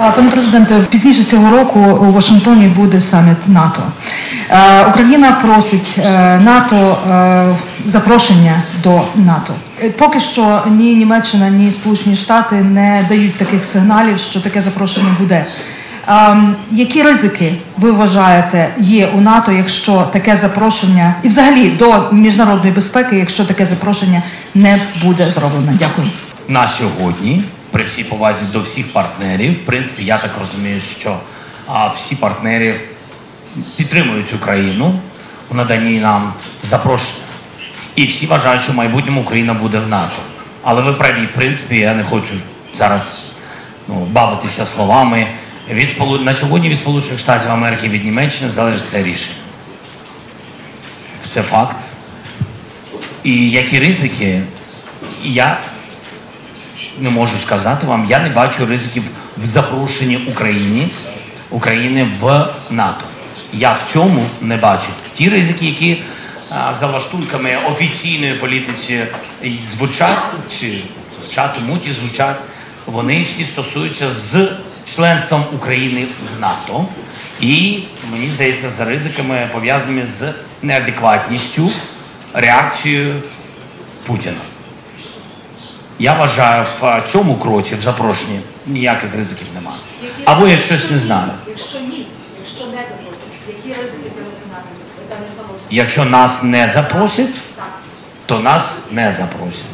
Пане президенте, пізніше цього року у Вашингтоні буде саміт НАТО. Е, Україна просить е, НАТО е, запрошення до НАТО. Поки що ні Німеччина, ні Сполучені Штати не дають таких сигналів, що таке запрошення буде. Які ризики ви вважаєте є у НАТО, якщо таке запрошення, і взагалі до міжнародної безпеки, якщо таке запрошення не буде зроблено? Дякую. на сьогодні, при всій повазі до всіх партнерів, в принципі, я так розумію, що а, всі партнери підтримують Україну у наданні нам запрошення. І всі вважають, що в майбутньому Україна буде в НАТО. Але ви праві, в принципі, я не хочу зараз ну, бавитися словами. Від на сьогодні від Сполучених Штатів Америки від Німеччини залежить це рішення. Це факт. І які ризики, я не можу сказати вам, я не бачу ризиків в запрошенні Україні, України в НАТО. Я в цьому не бачу. Ті ризики, які за лаштунками офіційної політиці звучать, чи звучатимуть і звучать, вони всі стосуються з членством України в НАТО. І мені здається, за ризиками пов'язаними з неадекватністю реакцією Путіна. Я вважаю, в цьому кроці, в запрошенні, ніяких ризиків немає. Або я щось не знаю. Якщо ні, якщо не запросять, які ризики для національної безпеки? Якщо нас не запросять, то нас не запросять.